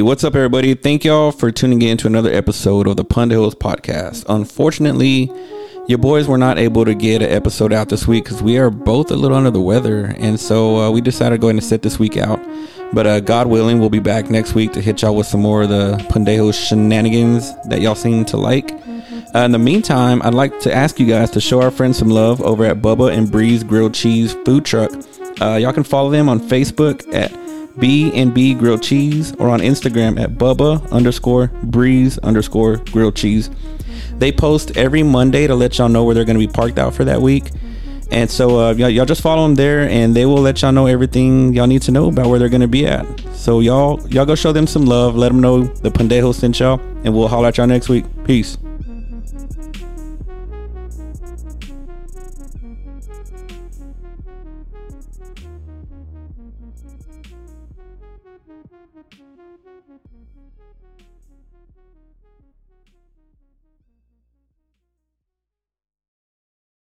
What's up, everybody? Thank y'all for tuning in to another episode of the Pendejos podcast. Unfortunately, your boys were not able to get an episode out this week because we are both a little under the weather, and so uh, we decided to go ahead and sit this week out. But uh, God willing, we'll be back next week to hit y'all with some more of the Pendejos shenanigans that y'all seem to like. Uh, in the meantime, I'd like to ask you guys to show our friends some love over at Bubba and Breeze Grilled Cheese Food Truck. Uh, y'all can follow them on Facebook at B&B Grilled Cheese or on Instagram at Bubba underscore Breeze underscore Grilled Cheese. They post every Monday to let y'all know where they're going to be parked out for that week. And so uh, y'all, y'all just follow them there, and they will let y'all know everything y'all need to know about where they're gonna be at. So y'all y'all go show them some love, let them know the pendejo sent y'all, and we'll holler at y'all next week. Peace.